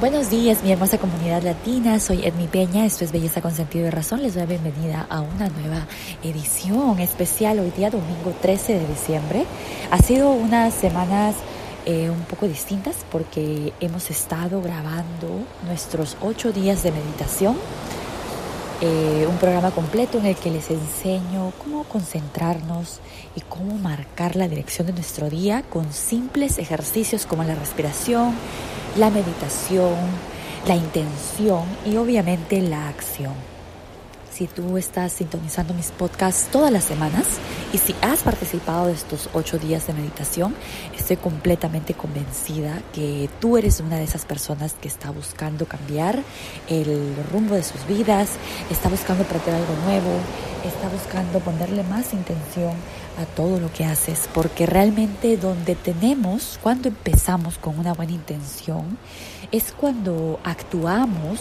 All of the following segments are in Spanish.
Buenos días, mi hermosa comunidad latina. Soy Edmi Peña. Esto es Belleza con Sentido y Razón. Les doy la bienvenida a una nueva edición especial hoy día, domingo 13 de diciembre. Ha sido unas semanas eh, un poco distintas porque hemos estado grabando nuestros ocho días de meditación. Eh, un programa completo en el que les enseño cómo concentrarnos y cómo marcar la dirección de nuestro día con simples ejercicios como la respiración la meditación, la intención y obviamente la acción. Si tú estás sintonizando mis podcasts todas las semanas y si has participado de estos ocho días de meditación, estoy completamente convencida que tú eres una de esas personas que está buscando cambiar el rumbo de sus vidas, está buscando aprender algo nuevo, está buscando ponerle más intención a todo lo que haces, porque realmente donde tenemos, cuando empezamos con una buena intención, es cuando actuamos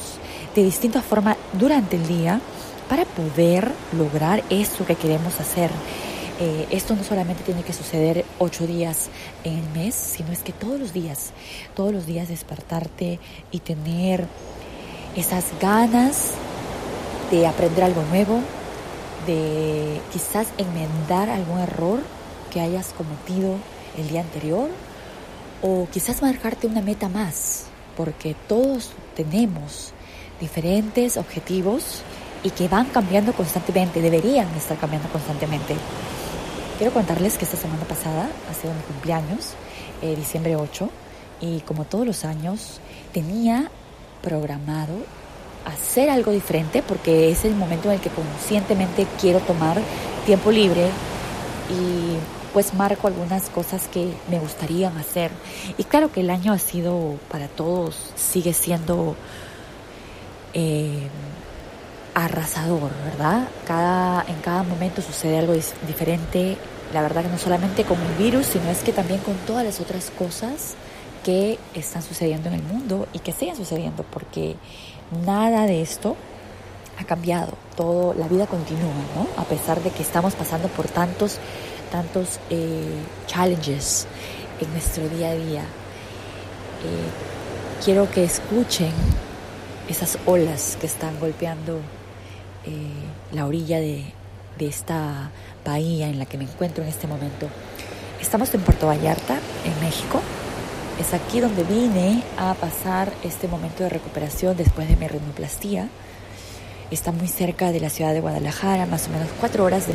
de distinta forma durante el día para poder lograr eso que queremos hacer. Eh, esto no solamente tiene que suceder ocho días en el mes, sino es que todos los días, todos los días despertarte y tener esas ganas de aprender algo nuevo, de quizás enmendar algún error que hayas cometido el día anterior o quizás marcarte una meta más, porque todos tenemos diferentes objetivos y que van cambiando constantemente, deberían estar cambiando constantemente. Quiero contarles que esta semana pasada ha sido mi cumpleaños, eh, diciembre 8, y como todos los años tenía programado hacer algo diferente porque es el momento en el que conscientemente quiero tomar tiempo libre y pues marco algunas cosas que me gustaría hacer. Y claro que el año ha sido para todos, sigue siendo eh, arrasador, ¿verdad? Cada, en cada momento sucede algo diferente. La verdad que no solamente con el virus, sino es que también con todas las otras cosas que están sucediendo en el mundo y que siguen sucediendo, porque nada de esto ha cambiado, todo, la vida continúa, ¿no? A pesar de que estamos pasando por tantos, tantos eh, challenges en nuestro día a día. Eh, quiero que escuchen esas olas que están golpeando eh, la orilla de, de esta bahía en la que me encuentro en este momento. Estamos en Puerto Vallarta, en México, es aquí donde vine a pasar este momento de recuperación después de mi rinoplastía. Está muy cerca de la ciudad de Guadalajara, más o menos cuatro horas de,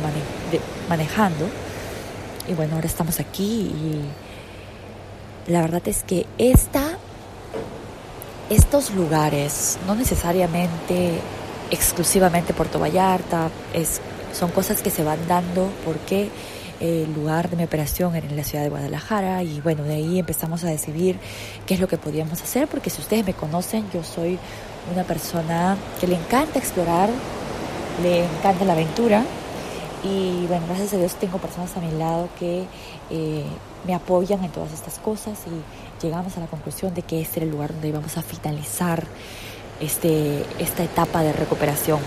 manejando. Y bueno, ahora estamos aquí y la verdad es que esta, estos lugares, no necesariamente exclusivamente Puerto Vallarta, es, son cosas que se van dando porque el lugar de mi operación era en la ciudad de Guadalajara y bueno, de ahí empezamos a decidir qué es lo que podíamos hacer, porque si ustedes me conocen, yo soy una persona que le encanta explorar, le encanta la aventura y bueno, gracias a Dios tengo personas a mi lado que eh, me apoyan en todas estas cosas y llegamos a la conclusión de que este era el lugar donde íbamos a finalizar este, esta etapa de recuperación.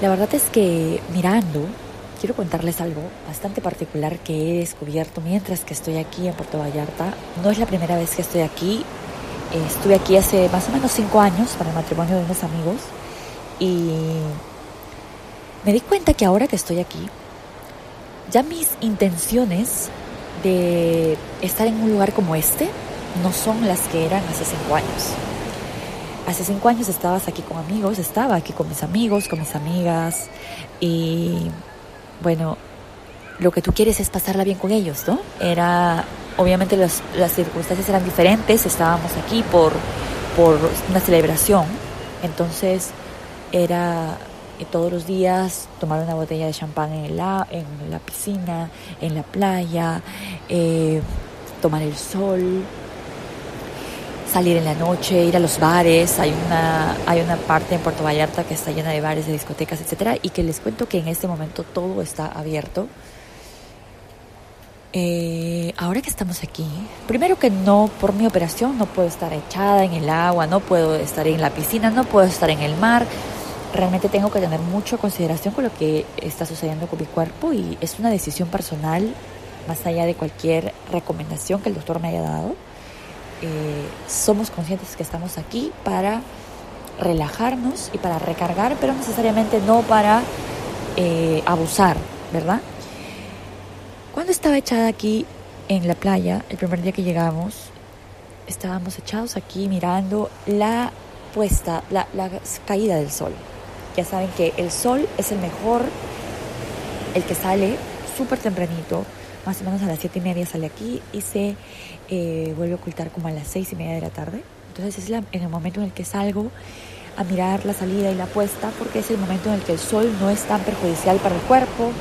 La verdad es que mirando quiero contarles algo bastante particular que he descubierto mientras que estoy aquí en Puerto Vallarta. No es la primera vez que estoy aquí. estuve aquí hace más o menos cinco años para el matrimonio de unos amigos y me di cuenta que ahora que estoy aquí, ya mis intenciones de estar en un lugar como este no son las que eran hace cinco años. Hace cinco años estabas aquí con amigos, estaba aquí con mis amigos, con mis amigas y bueno, lo que tú quieres es pasarla bien con ellos, ¿no? Era, obviamente las, circunstancias eran diferentes, estábamos aquí por, por una celebración, entonces era eh, todos los días tomar una botella de champán en la, en la piscina, en la playa, eh, tomar el sol, salir en la noche, ir a los bares. Hay una, hay una parte en Puerto Vallarta que está llena de bares, de discotecas, etcétera, y que les cuento que en este momento todo está abierto. Eh, ahora que estamos aquí, primero que no, por mi operación no puedo estar echada en el agua, no puedo estar en la piscina, no puedo estar en el mar. Realmente tengo que tener mucha consideración con lo que está sucediendo con mi cuerpo y es una decisión personal más allá de cualquier recomendación que el doctor me haya dado. Eh, somos conscientes que estamos aquí para relajarnos y para recargar, pero necesariamente no para eh, abusar, ¿verdad? Cuando estaba echada aquí en la playa, el primer día que llegamos, estábamos echados aquí mirando la puesta, la, la caída del sol. Ya saben que el sol es el mejor, el que sale súper tempranito, más o menos a las siete y media sale aquí y se eh, vuelve a ocultar como a las seis y media de la tarde. Entonces es en el momento en el que salgo a mirar la salida y la puesta porque es el momento en el que el sol no es tan perjudicial para el cuerpo.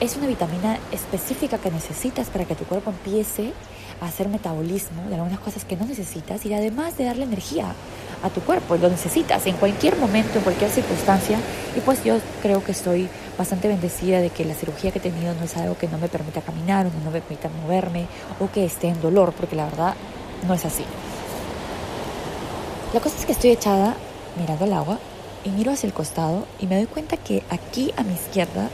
Es una vitamina específica que necesitas para que tu cuerpo empiece a hacer metabolismo de algunas cosas que no necesitas y además de darle energía a tu cuerpo, lo necesitas en cualquier momento, en cualquier circunstancia. Y pues yo creo que estoy bastante bendecida de que la cirugía que he tenido no es algo que no me permita caminar o no me permita moverme o que esté en dolor, porque la verdad no es así. La cosa es que estoy echada mirando el agua y miro hacia el costado y me doy cuenta que aquí a mi izquierda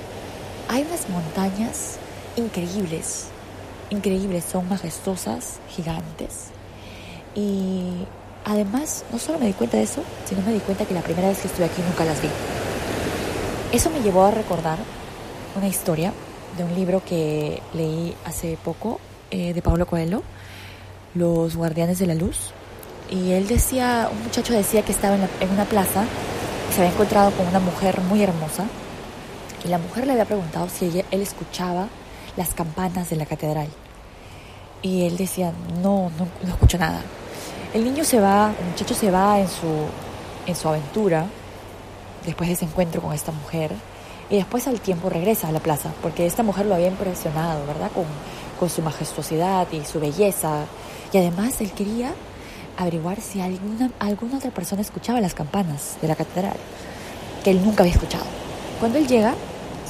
hay unas montañas increíbles, increíbles, son majestuosas, gigantes. Y además, no solo me di cuenta de eso, sino me di cuenta que la primera vez que estuve aquí nunca las vi. Eso me llevó a recordar una historia de un libro que leí hace poco eh, de Pablo Coelho, Los Guardianes de la Luz. Y él decía, un muchacho decía que estaba en, una plaza y se había encontrado con una mujer muy hermosa. Y la mujer le había preguntado si él escuchaba las campanas de la catedral. Y él decía, no, no, no escucho nada. El niño se va, el muchacho se va en su, en su aventura después de ese encuentro con esta mujer y después al tiempo regresa a la plaza porque esta mujer lo había impresionado, ¿verdad? Con, su majestuosidad y su belleza. Y además él quería averiguar si alguna, alguna otra persona escuchaba las campanas de la catedral, que él nunca había escuchado. Cuando él llega,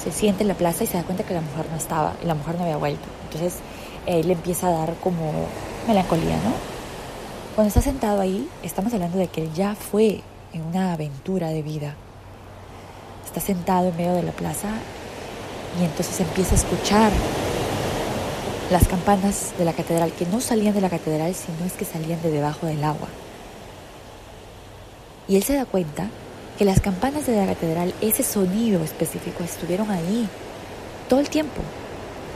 se siente en la plaza y se da cuenta que la mujer no estaba y la mujer no había vuelto. Entonces él empieza a dar como melancolía, ¿no? Cuando está sentado ahí, estamos hablando de que él ya fue en una aventura de vida. Sentado en medio de la plaza y entonces empieza a escuchar las campanas de la catedral, que no salían de la catedral, sino es que salían de debajo del agua. Y él se da cuenta que las campanas de la catedral, ese sonido específico, estuvieron ahí todo el tiempo.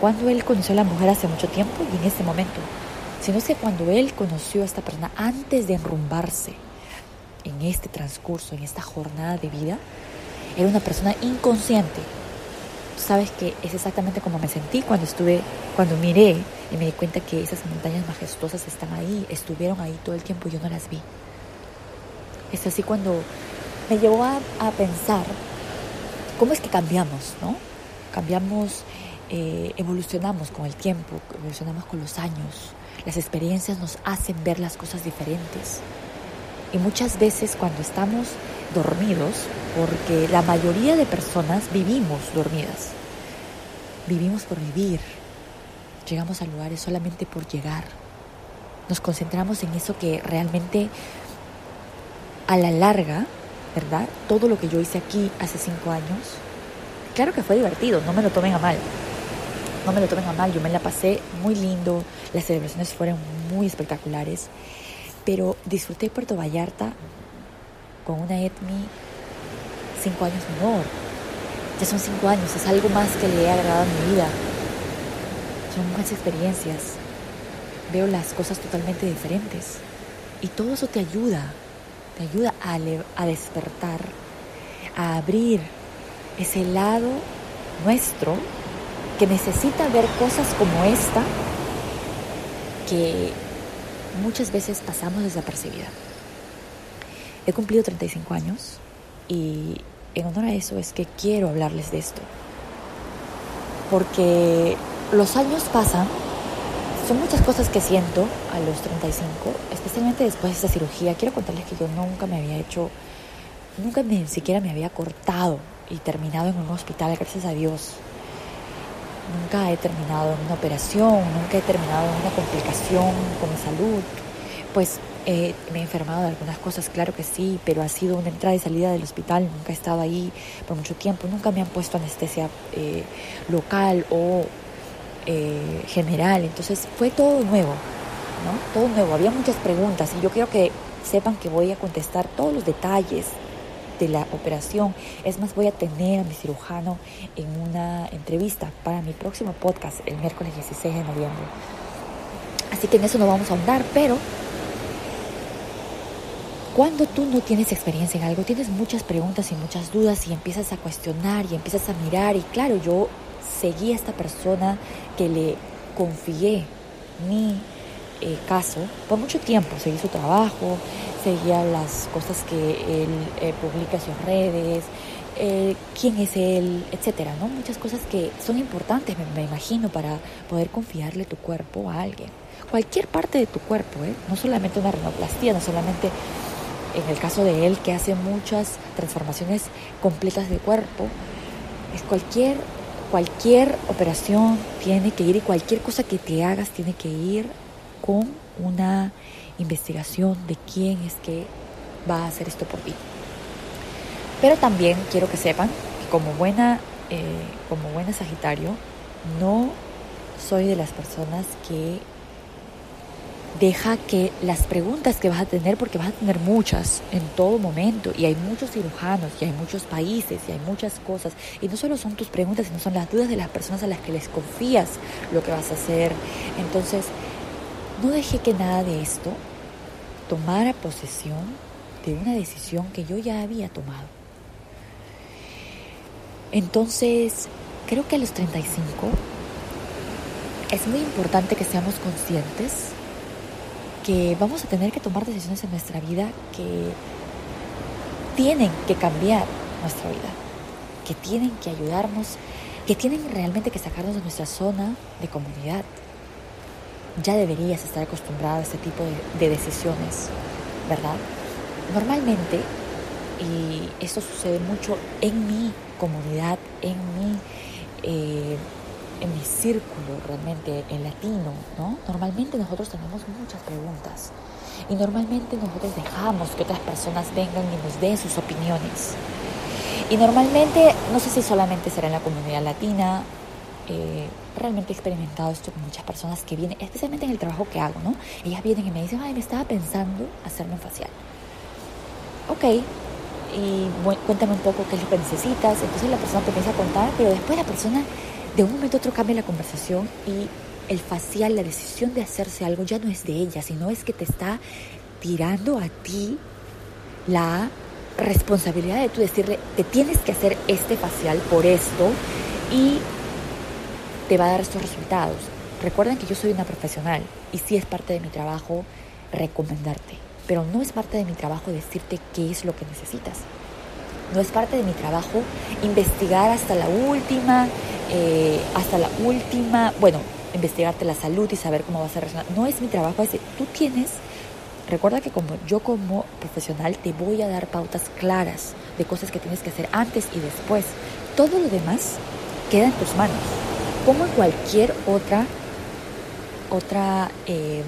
Cuando él conoció a la mujer hace mucho tiempo y en ese momento. Sino es que cuando él conoció a esta persona antes de enrumbarse en este transcurso, en esta jornada de vida, era una persona inconsciente, sabes que es exactamente como me sentí cuando estuve, cuando miré y me di cuenta que esas montañas majestuosas están ahí, estuvieron ahí todo el tiempo y yo no las vi. Es así cuando me llevó a, pensar cómo es que cambiamos, ¿no? Cambiamos, eh, evolucionamos con el tiempo, evolucionamos con los años. Las experiencias nos hacen ver las cosas diferentes. Y muchas veces cuando estamos dormidos, porque la mayoría de personas vivimos dormidas. Vivimos por vivir. Llegamos a lugares solamente por llegar. Nos concentramos en eso que realmente a la larga, ¿verdad? Todo lo que yo hice aquí hace cinco años, claro que fue divertido, no me lo tomen a mal. No me lo tomen a mal, yo me la pasé muy lindo, las celebraciones fueron muy espectaculares, pero disfruté Puerto Vallarta con una etnia cinco años menor. Ya son cinco años, es algo más que le he agregado a mi vida. Son muchas experiencias. Veo las cosas totalmente diferentes. Y todo eso te ayuda, te ayuda a, a despertar, a abrir ese lado nuestro que necesita ver cosas como esta que muchas veces pasamos desapercibida. He cumplido 35 años y en honor a eso es que quiero hablarles de esto. Porque los años pasan, son muchas cosas que siento a los 35, especialmente después de esta cirugía. Quiero contarles que yo nunca me había hecho, nunca ni siquiera me había cortado y terminado en un hospital, gracias a Dios. Nunca he terminado en una operación, nunca he terminado en una complicación con mi salud. Pues eh, me he enfermado de algunas cosas, claro que sí, pero ha sido una entrada y salida del hospital, nunca he estado ahí por mucho tiempo, nunca me han puesto anestesia eh, local o eh, general, entonces fue todo nuevo, ¿no? Todo nuevo, había muchas preguntas y yo quiero que sepan que voy a contestar todos los detalles de la operación. Es más, voy a tener a mi cirujano en una entrevista para mi próximo podcast el miércoles 16 de noviembre. Así que en eso no vamos a ahondar, pero cuando tú no tienes experiencia en algo, tienes muchas preguntas y muchas dudas y empiezas a cuestionar y empiezas a mirar. Y claro, yo seguí a esta persona que le confié mi eh, caso por mucho tiempo. Seguí su trabajo, seguía las cosas que él eh, publica en sus redes, eh, quién es él, etcétera, ¿no? Muchas cosas que son importantes, me, imagino, para poder confiarle tu cuerpo a alguien. Cualquier parte de tu cuerpo, ¿eh? No solamente una renoplastía, no solamente en el caso de él que hace muchas transformaciones completas de cuerpo, es cualquier cualquier operación tiene que ir y cualquier cosa que te hagas tiene que ir con una investigación de quién es que va a hacer esto por ti. Pero también quiero que sepan que como buena, eh, como buena Sagitario, no soy de las personas que deja que las preguntas que vas a tener, porque vas a tener muchas en todo momento, y hay muchos cirujanos, y hay muchos países, y hay muchas cosas, y no solo son tus preguntas, sino son las dudas de las personas a las que les confías lo que vas a hacer. Entonces, no dejé que nada de esto tomara posesión de una decisión que yo ya había tomado. Entonces, creo que a los 35 es muy importante que seamos conscientes que vamos a tener que tomar decisiones en nuestra vida que tienen que cambiar nuestra vida, que tienen que ayudarnos, que tienen realmente que sacarnos de nuestra zona de comunidad. Ya deberías estar acostumbrado a este tipo de, decisiones, ¿verdad? Normalmente, y esto sucede mucho en mi comunidad, en mi eh, en mi círculo realmente en latino, ¿no? Normalmente nosotros tenemos muchas preguntas y normalmente nosotros dejamos que otras personas vengan y nos den sus opiniones. Y normalmente, no sé si solamente será en la comunidad latina, eh, realmente he experimentado esto con muchas personas que vienen, especialmente en el trabajo que hago, ¿no? Ellas vienen y me dicen, ay, me estaba pensando hacerme un facial. Ok, y cuéntame un poco qué es lo que necesitas. Entonces la persona te empieza a contar, pero después la persona de un momento a otro cambia la conversación y el facial, la decisión de hacerse algo ya no es de ella, sino es que te está tirando a ti la responsabilidad de tú decirle, te tienes que hacer este facial por esto y te va a dar estos resultados. Recuerden que yo soy una profesional y sí es parte de mi trabajo recomendarte, pero no es parte de mi trabajo decirte qué es lo que necesitas. No es parte de mi trabajo investigar hasta la última, eh, hasta la última, bueno, investigarte la salud y saber cómo vas a reaccionar. No es mi trabajo, es decir, tú tienes, recuerda que como yo como profesional te voy a dar pautas claras de cosas que tienes que hacer antes y después. Todo lo demás queda en tus manos, como en cualquier otra, otra, eh,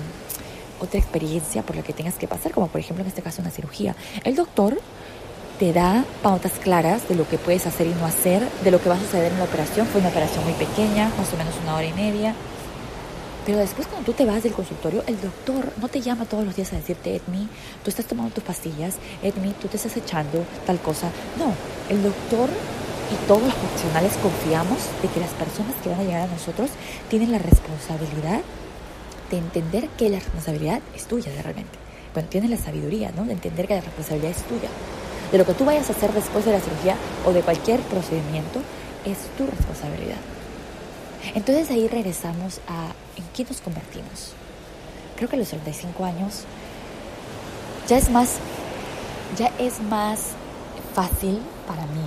otra experiencia por la que tengas que pasar, como por ejemplo en este caso una cirugía. El doctor te da pautas claras de lo que puedes hacer y no hacer, de lo que va a suceder en la operación. Fue una operación muy pequeña, más o menos una hora y media. Pero después cuando tú te vas del consultorio, el doctor no te llama todos los días a decirte, Edmi, tú estás tomando tus pastillas, Edmi, tú te estás echando tal cosa. No, el doctor y todos los profesionales confiamos de que las personas que van a llegar a nosotros tienen la responsabilidad de entender que la responsabilidad es tuya de realmente. Bueno, tienen la sabiduría, ¿no? De entender que la responsabilidad es tuya de lo que tú vayas a hacer después de la cirugía o de cualquier procedimiento es tu responsabilidad. Entonces ahí regresamos a en qué nos convertimos. Creo que a los 35 años ya es más ya es más fácil para mí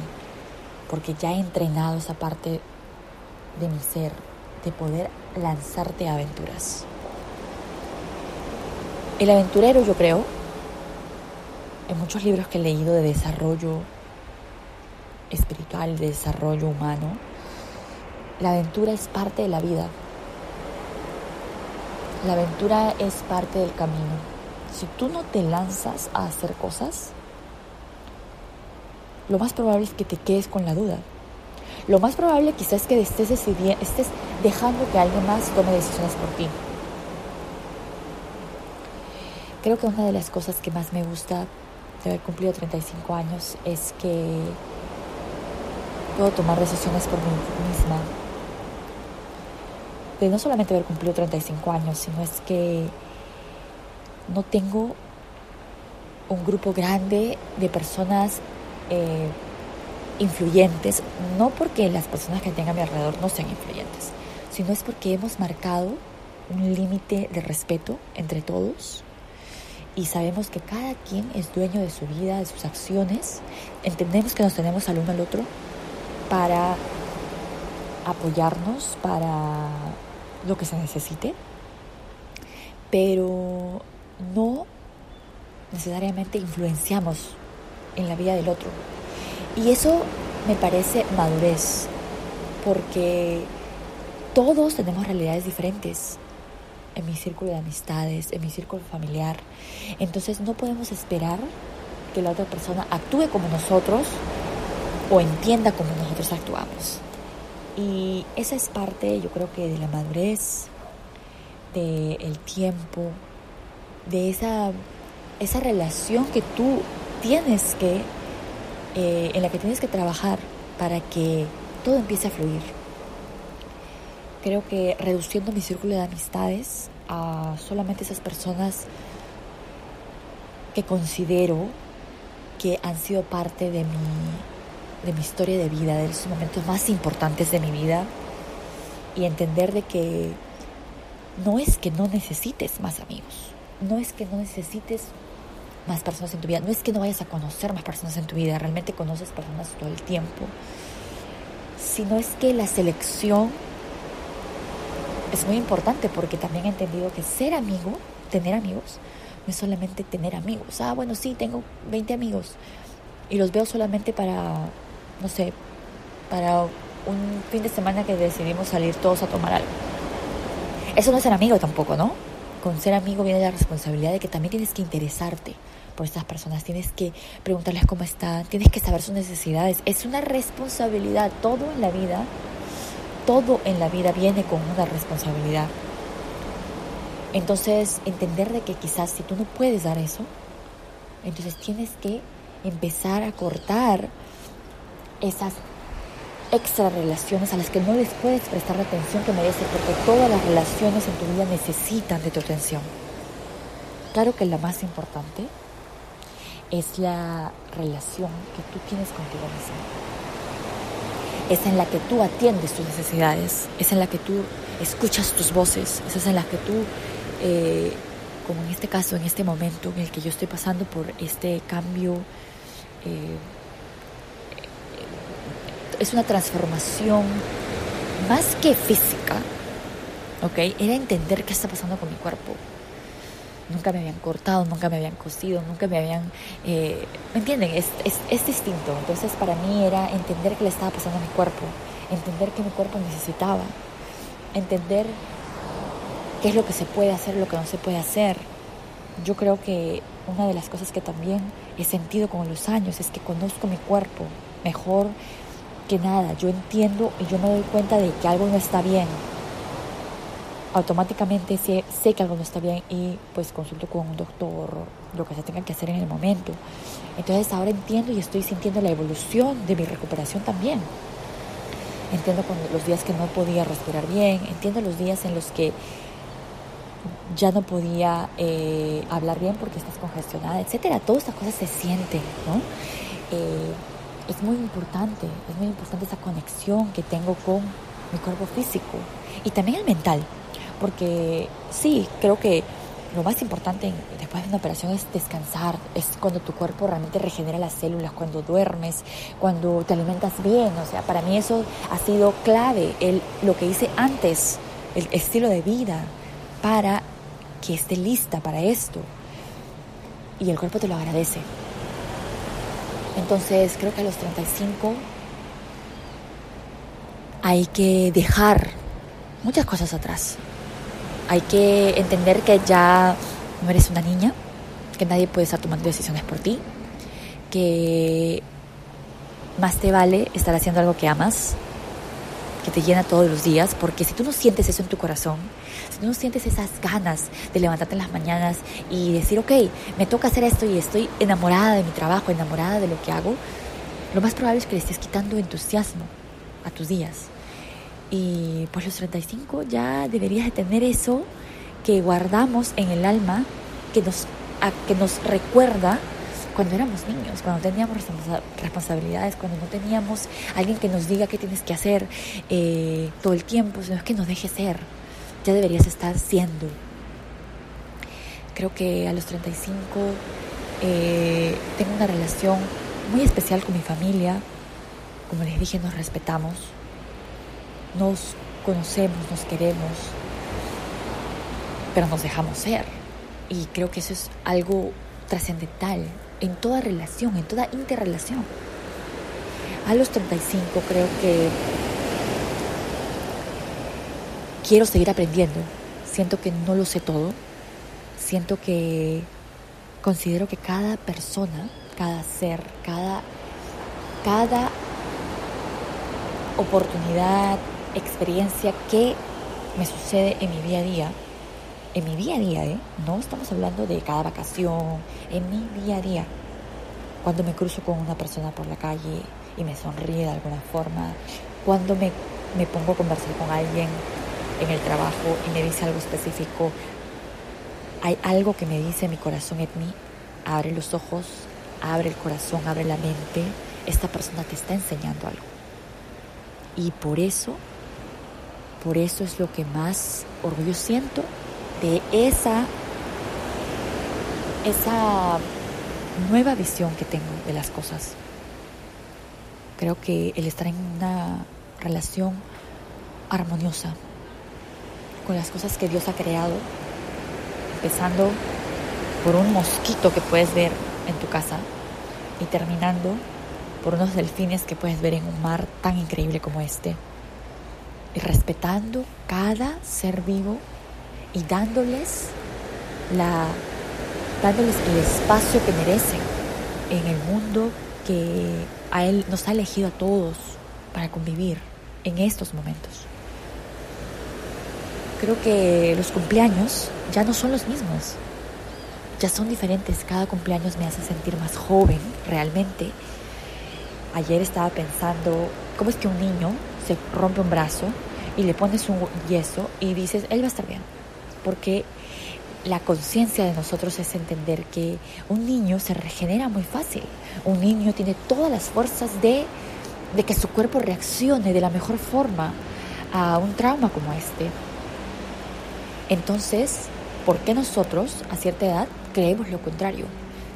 porque ya he entrenado esa parte de mi ser de poder lanzarte a aventuras. El aventurero, yo creo, en muchos libros que he leído de desarrollo espiritual, de desarrollo humano, la aventura es parte de la vida. La aventura es parte del camino. Si tú no te lanzas a hacer cosas, lo más probable es que te quedes con la duda. Lo más probable quizás es que estés, estés dejando que alguien más tome decisiones por ti. Creo que una de las cosas que más me gusta de haber cumplido 35 años es que puedo tomar decisiones por mí misma. De no solamente haber cumplido 35 años, sino es que no tengo un grupo grande de personas eh, influyentes, no porque las personas que tengan a mi alrededor no sean influyentes, sino es porque hemos marcado un límite de respeto entre todos y sabemos que cada quien es dueño de su vida, de sus acciones. Entendemos que nos tenemos al uno al otro para apoyarnos, para lo que se necesite, pero no necesariamente influenciamos en la vida del otro. Y eso me parece madurez, porque todos tenemos realidades diferentes en mi círculo de amistades, en mi círculo familiar. Entonces no podemos esperar que la otra persona actúe como nosotros o entienda como nosotros actuamos. Y esa es parte, yo creo que de la madurez, del tiempo, de esa, esa relación que tú tienes que, eh, en la que tienes que trabajar para que todo empiece a fluir. Creo que reduciendo mi círculo de amistades a solamente esas personas que considero que han sido parte de mi, de mi historia de vida, de los momentos más importantes de mi vida, y entender de que no es que no necesites más amigos, no es que no necesites más personas en tu vida, no es que no vayas a conocer más personas en tu vida, realmente conoces personas todo el tiempo, sino es que la selección es muy importante porque también he entendido que ser amigo, tener amigos, no es solamente tener amigos. Ah, bueno, sí, tengo 20 amigos y los veo solamente para, no sé, para un fin de semana que decidimos salir todos a tomar algo. Eso no es ser amigo tampoco, ¿no? Con ser amigo viene la responsabilidad de que también tienes que interesarte por estas personas, tienes que preguntarles cómo están, tienes que saber sus necesidades. Es una responsabilidad, todo en la vida, todo en la vida viene con una responsabilidad. Entonces, entender de que quizás si tú no puedes dar eso, entonces tienes que empezar a cortar esas extra relaciones a las que no les puedes prestar la atención que merecen, porque todas las relaciones en tu vida necesitan de tu atención. Claro que la más importante es la relación que tú tienes contigo mismo. Es en la que tú atiendes tus necesidades, es en la que tú escuchas tus voces, es en la que tú, eh, como en este caso, en este momento en el que yo estoy pasando por este cambio, eh, es una transformación más que física, ¿ok? Era entender qué está pasando con mi cuerpo. Nunca me habían cortado, nunca me habían cosido, nunca me habían... Eh, ¿Me entienden? Es, es, es distinto. Entonces para mí era entender qué le estaba pasando a mi cuerpo, entender qué mi cuerpo necesitaba, entender qué es lo que se puede hacer, lo que no se puede hacer. Yo creo que una de las cosas que también he sentido con los años es que conozco mi cuerpo mejor que nada, yo entiendo y yo me doy cuenta de que algo no está bien. Automáticamente sé, sé que algo no está bien y pues consulto con un doctor lo que se tenga que hacer en el momento. Entonces ahora entiendo y estoy sintiendo la evolución de mi recuperación también. Entiendo cuando, los días que no podía respirar bien, entiendo los días en los que ya no podía eh, hablar bien porque estás congestionada, etcétera. Todas estas cosas se sienten, ¿no? Eh, es muy importante, es muy importante esa conexión que tengo con mi cuerpo físico y también el mental, porque sí, creo que lo más importante después de una operación es descansar, es cuando tu cuerpo realmente regenera las células, cuando duermes, cuando te alimentas bien, o sea, para mí eso ha sido clave, el, lo que hice antes, el estilo de vida, para que esté lista para esto. Y el cuerpo te lo agradece. Entonces creo que a los 35 hay que dejar muchas cosas atrás. Hay que entender que ya no eres una niña, que nadie puede estar tomando decisiones por ti, que más te vale estar haciendo algo que amas, que te llena todos los días, porque si tú no sientes eso en tu corazón, si tú no sientes esas ganas de levantarte en las mañanas y decir, ok, me toca hacer esto y estoy enamorada de mi trabajo, enamorada de lo que hago, lo más probable es que le estés quitando entusiasmo a tus días. Y pues los 35 ya deberías de tener eso que guardamos en el alma, que nos, que nos recuerda cuando éramos niños, cuando teníamos responsabilidades, cuando no teníamos alguien que nos diga qué tienes que hacer eh, todo el tiempo, sino es que nos deje ser. Ya deberías estar siendo. Creo que a los 35 eh, tengo una relación muy especial con mi familia. Como les dije, nos respetamos, nos conocemos, nos queremos, pero nos dejamos ser. Y creo que eso es algo trascendental en toda relación, en toda interrelación. A los 35 creo que quiero seguir aprendiendo. Siento que no lo sé todo. Siento que considero que cada persona, cada ser, cada, cada oportunidad, experiencia que me sucede en mi día a día, en mi día a día, ¿eh? no estamos hablando de cada vacación, en mi día a día, cuando me cruzo con una persona por la calle y me sonríe de alguna forma, cuando me, me pongo a conversar con alguien en el trabajo y me dice algo específico, hay algo que me dice mi corazón en mí, abre los ojos, abre el corazón, abre la mente, esta persona te está enseñando algo. Y por eso, por eso es lo que más orgullo siento de esa, esa nueva visión que tengo de las cosas. Creo que el estar en una relación armoniosa con las cosas que Dios ha creado, empezando por un mosquito que puedes ver en tu casa y terminando por unos delfines que puedes ver en un mar tan increíble como este. Y respetando cada ser vivo y dándoles, la, dándoles el espacio que merecen en el mundo que a Él nos ha elegido a todos para convivir en estos momentos. Creo que los cumpleaños ya no son los mismos, ya son diferentes. Cada cumpleaños me hace sentir más joven realmente. Ayer estaba pensando, ¿cómo es que un niño se rompe un brazo y le pones un yeso y dices, él va a estar bien? porque la conciencia de nosotros es entender que un niño se regenera muy fácil. Un niño tiene todas las fuerzas de, de que su cuerpo reaccione de la mejor forma a un trauma como este. Entonces, ¿por qué nosotros a cierta edad creemos lo contrario?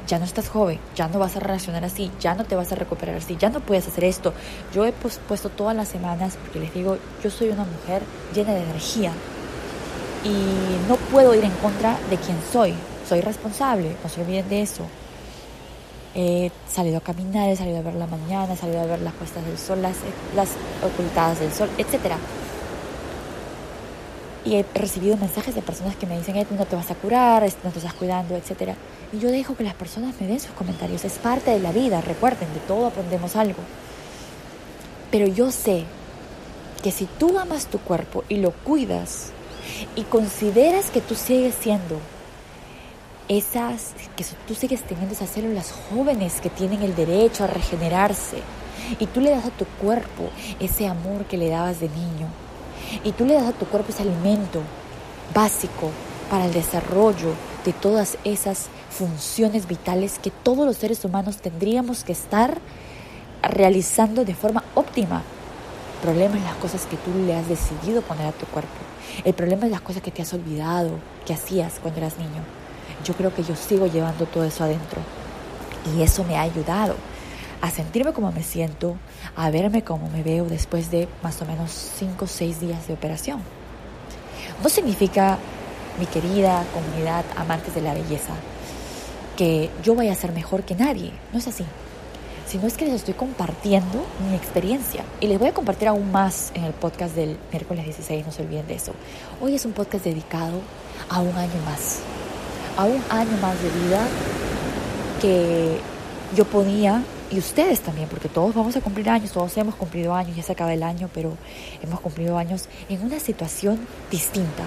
Ya no estás joven, ya no vas a reaccionar así, ya no te vas a recuperar así, ya no puedes hacer esto. Yo he puesto todas las semanas, porque les digo, yo soy una mujer llena de energía, y no puedo ir en contra de quien soy. Soy responsable, no se olviden de eso. He salido a caminar, he salido a ver la mañana, he salido a ver las puestas del sol, las, las ocultadas del sol, etc. Y he recibido mensajes de personas que me dicen, no te vas a curar, no te estás cuidando, etc. Y yo dejo que las personas me den sus comentarios. Es parte de la vida, recuerden, de todo aprendemos algo. Pero yo sé que si tú amas tu cuerpo y lo cuidas, y consideras que tú sigues siendo esas, que tú sigues teniendo esas células jóvenes que tienen el derecho a regenerarse y tú le das a tu cuerpo ese amor que le dabas de niño y tú le das a tu cuerpo ese alimento básico para el desarrollo de todas esas funciones vitales que todos los seres humanos tendríamos que estar realizando de forma óptima. El problema es las cosas que tú le has decidido poner a tu cuerpo. El problema es las cosas que te has olvidado, que hacías cuando eras niño. Yo creo que yo sigo llevando todo eso adentro. Y eso me ha ayudado a sentirme como me siento, a verme como me veo después de más o menos 5 o 6 días de operación. No significa, mi querida comunidad amantes de la belleza, que yo vaya a ser mejor que nadie. No es así sino es que les estoy compartiendo mi experiencia. Y les voy a compartir aún más en el podcast del miércoles 16, no se olviden de eso. Hoy es un podcast dedicado a un año más, a un año más de vida que yo podía y ustedes también, porque todos vamos a cumplir años, todos hemos cumplido años, ya se acaba el año, pero hemos cumplido años en una situación distinta,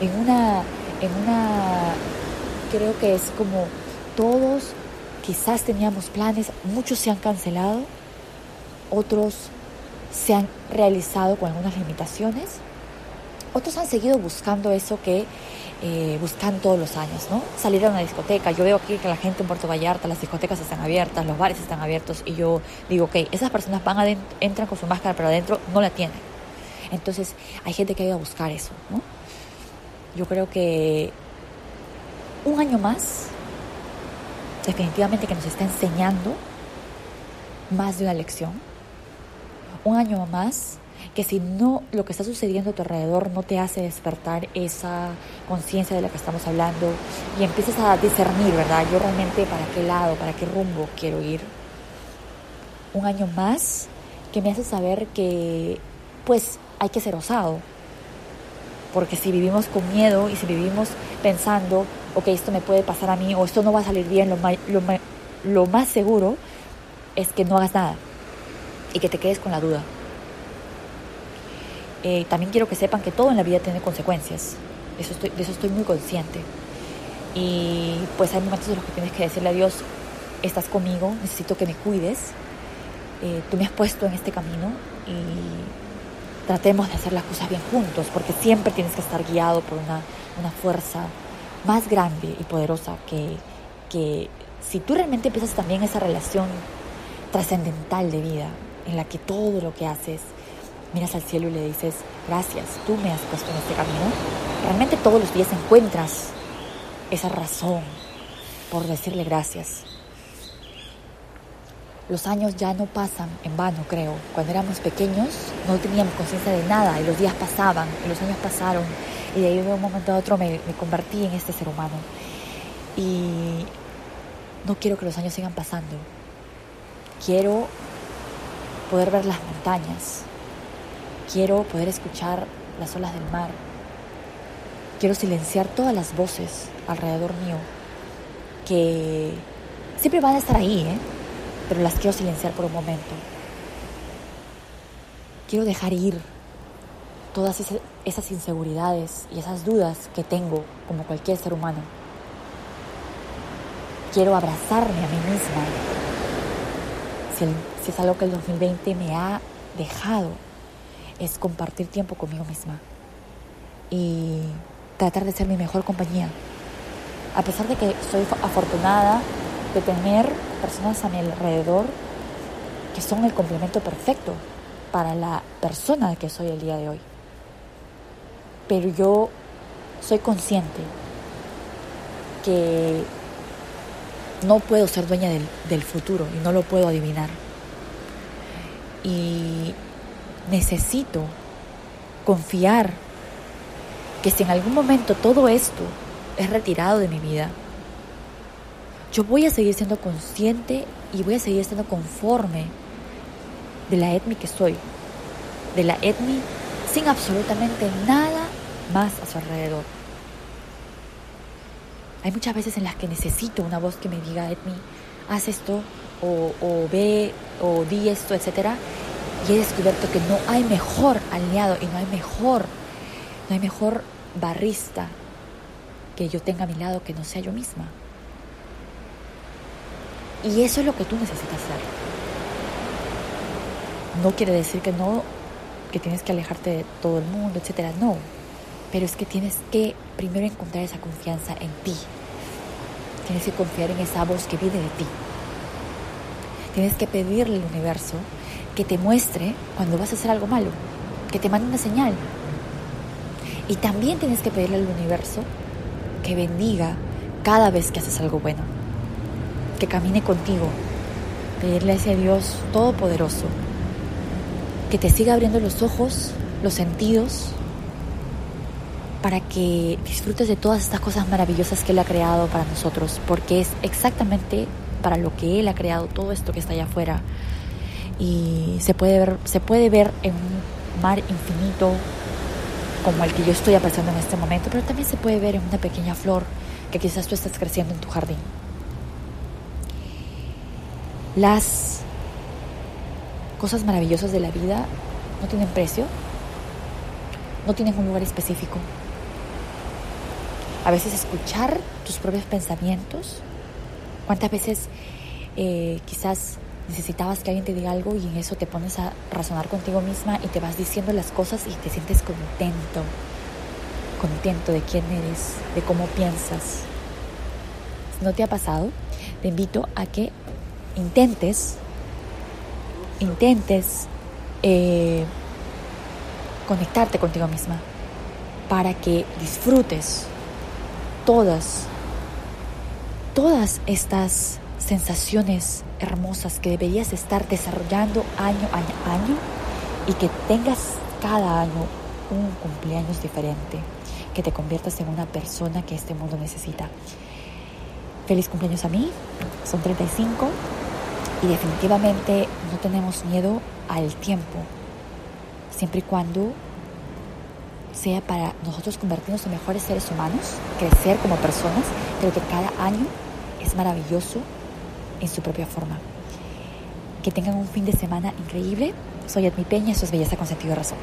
en una, en una, creo que es como todos quizás teníamos planes, muchos se han cancelado, otros se han realizado con algunas limitaciones, otros han seguido buscando eso que eh, buscan todos los años, ¿no? Salir a una discoteca. Yo veo aquí que la gente en Puerto Vallarta, las discotecas están abiertas, los bares están abiertos y yo digo, ok, esas personas van adentro, entran con su máscara, pero adentro no la tienen. Entonces hay gente que ha ido a buscar eso, ¿no? Yo creo que un año más, definitivamente que nos está enseñando más de una lección. Un año más que si no lo que está sucediendo a tu alrededor no te hace despertar esa conciencia de la que estamos hablando y empiezas a discernir, ¿verdad? Yo realmente para qué lado, para qué rumbo quiero ir. Un año más que me hace saber que pues hay que ser osado. Porque si vivimos con miedo y si vivimos pensando, ok, esto me puede pasar a mí o esto no va a salir bien, lo, lo, lo más seguro es que no hagas nada y que te quedes con la duda. Eh, también quiero que sepan que todo en la vida tiene consecuencias. Eso estoy, de eso estoy muy consciente. Y pues hay momentos en los que tienes que decirle a Dios, estás conmigo, necesito que me cuides. Eh, tú me has puesto en este camino y tratemos de hacer las cosas bien juntos, porque siempre tienes que estar guiado por una, una fuerza más grande y poderosa que, que si tú realmente empiezas también esa relación trascendental de vida, en la que todo lo que haces miras al cielo y le dices, gracias, tú me has puesto en este camino, realmente todos los días encuentras esa razón por decirle gracias. Los años ya no pasan en vano, creo. Cuando éramos pequeños no teníamos conciencia de nada y los días pasaban y los años pasaron y de ahí de un momento a otro me, me convertí en este ser humano. Y no quiero que los años sigan pasando. Quiero poder ver las montañas, Quiero poder escuchar las olas del mar. Quiero silenciar todas las voces alrededor mío que siempre van a estar ahí, ¿eh? pero las quiero silenciar por un momento. Quiero dejar ir todas esas inseguridades y esas dudas que tengo como cualquier ser humano. Quiero abrazarme a mí misma. Si, si es algo que el 2020 me ha dejado es compartir tiempo conmigo misma y tratar de ser mi mejor compañía. A pesar de que soy afortunada de tener personas a mi alrededor que son el complemento perfecto para la persona que soy el día de hoy. Pero yo soy consciente que no puedo ser dueña del, futuro y no lo puedo adivinar. Y necesito confiar que si en algún momento todo esto es retirado de mi vida, yo voy a seguir siendo consciente y voy a seguir estando conforme de la etnia que soy, de la etnia sin absolutamente nada más a su alrededor. Hay muchas veces en las que necesito una voz que me diga, Edmi, haz esto, o, o ve, o di esto, etcétera, y he descubierto que no hay mejor aliado y no hay mejor, no hay mejor barrista que yo tenga a mi lado que no sea yo misma. Y eso es lo que tú necesitas hacer. No quiere decir que no, que tienes que alejarte de todo el mundo, etcétera. No. Pero es que tienes que primero encontrar esa confianza en ti. Tienes que confiar en esa voz que viene de ti. Tienes que pedirle al universo que te muestre cuando vas a hacer algo malo, que te mande una señal. Y también tienes que pedirle al universo que bendiga cada vez que haces algo bueno, que camine contigo, pedirle a ese Dios todopoderoso que te siga abriendo los ojos, los sentidos, para que disfrutes de todas estas cosas maravillosas que Él ha creado para nosotros, porque es exactamente para lo que Él ha creado todo esto que está allá afuera, y se puede ver, se puede ver en un mar infinito como el que yo estoy apreciando en este momento, pero también se puede ver en una pequeña flor que quizás tú estás creciendo en tu jardín. Las cosas maravillosas de la vida no tienen precio, no tienen un lugar específico. A veces escuchar tus propios pensamientos, cuántas veces eh, quizás necesitabas que alguien te diga algo y en eso te pones a razonar contigo misma y te vas diciendo las cosas y te sientes contento, contento de quién eres, de cómo piensas. Si no te ha pasado, te invito a que intentes, intentes eh, conectarte contigo misma para que disfrutes todas, todas estas sensaciones hermosas que deberías estar desarrollando año a año y que tengas cada año un cumpleaños diferente, que te conviertas en una persona que este mundo necesita. Feliz cumpleaños a mí, son 35 y definitivamente no tenemos miedo al tiempo, siempre y cuando sea para nosotros convertirnos en mejores seres humanos, crecer como personas, pero que cada año es maravilloso en su propia forma. Que tengan un fin de semana increíble. Soy Edmi Peña, eso es Belleza con Sentido de Razón.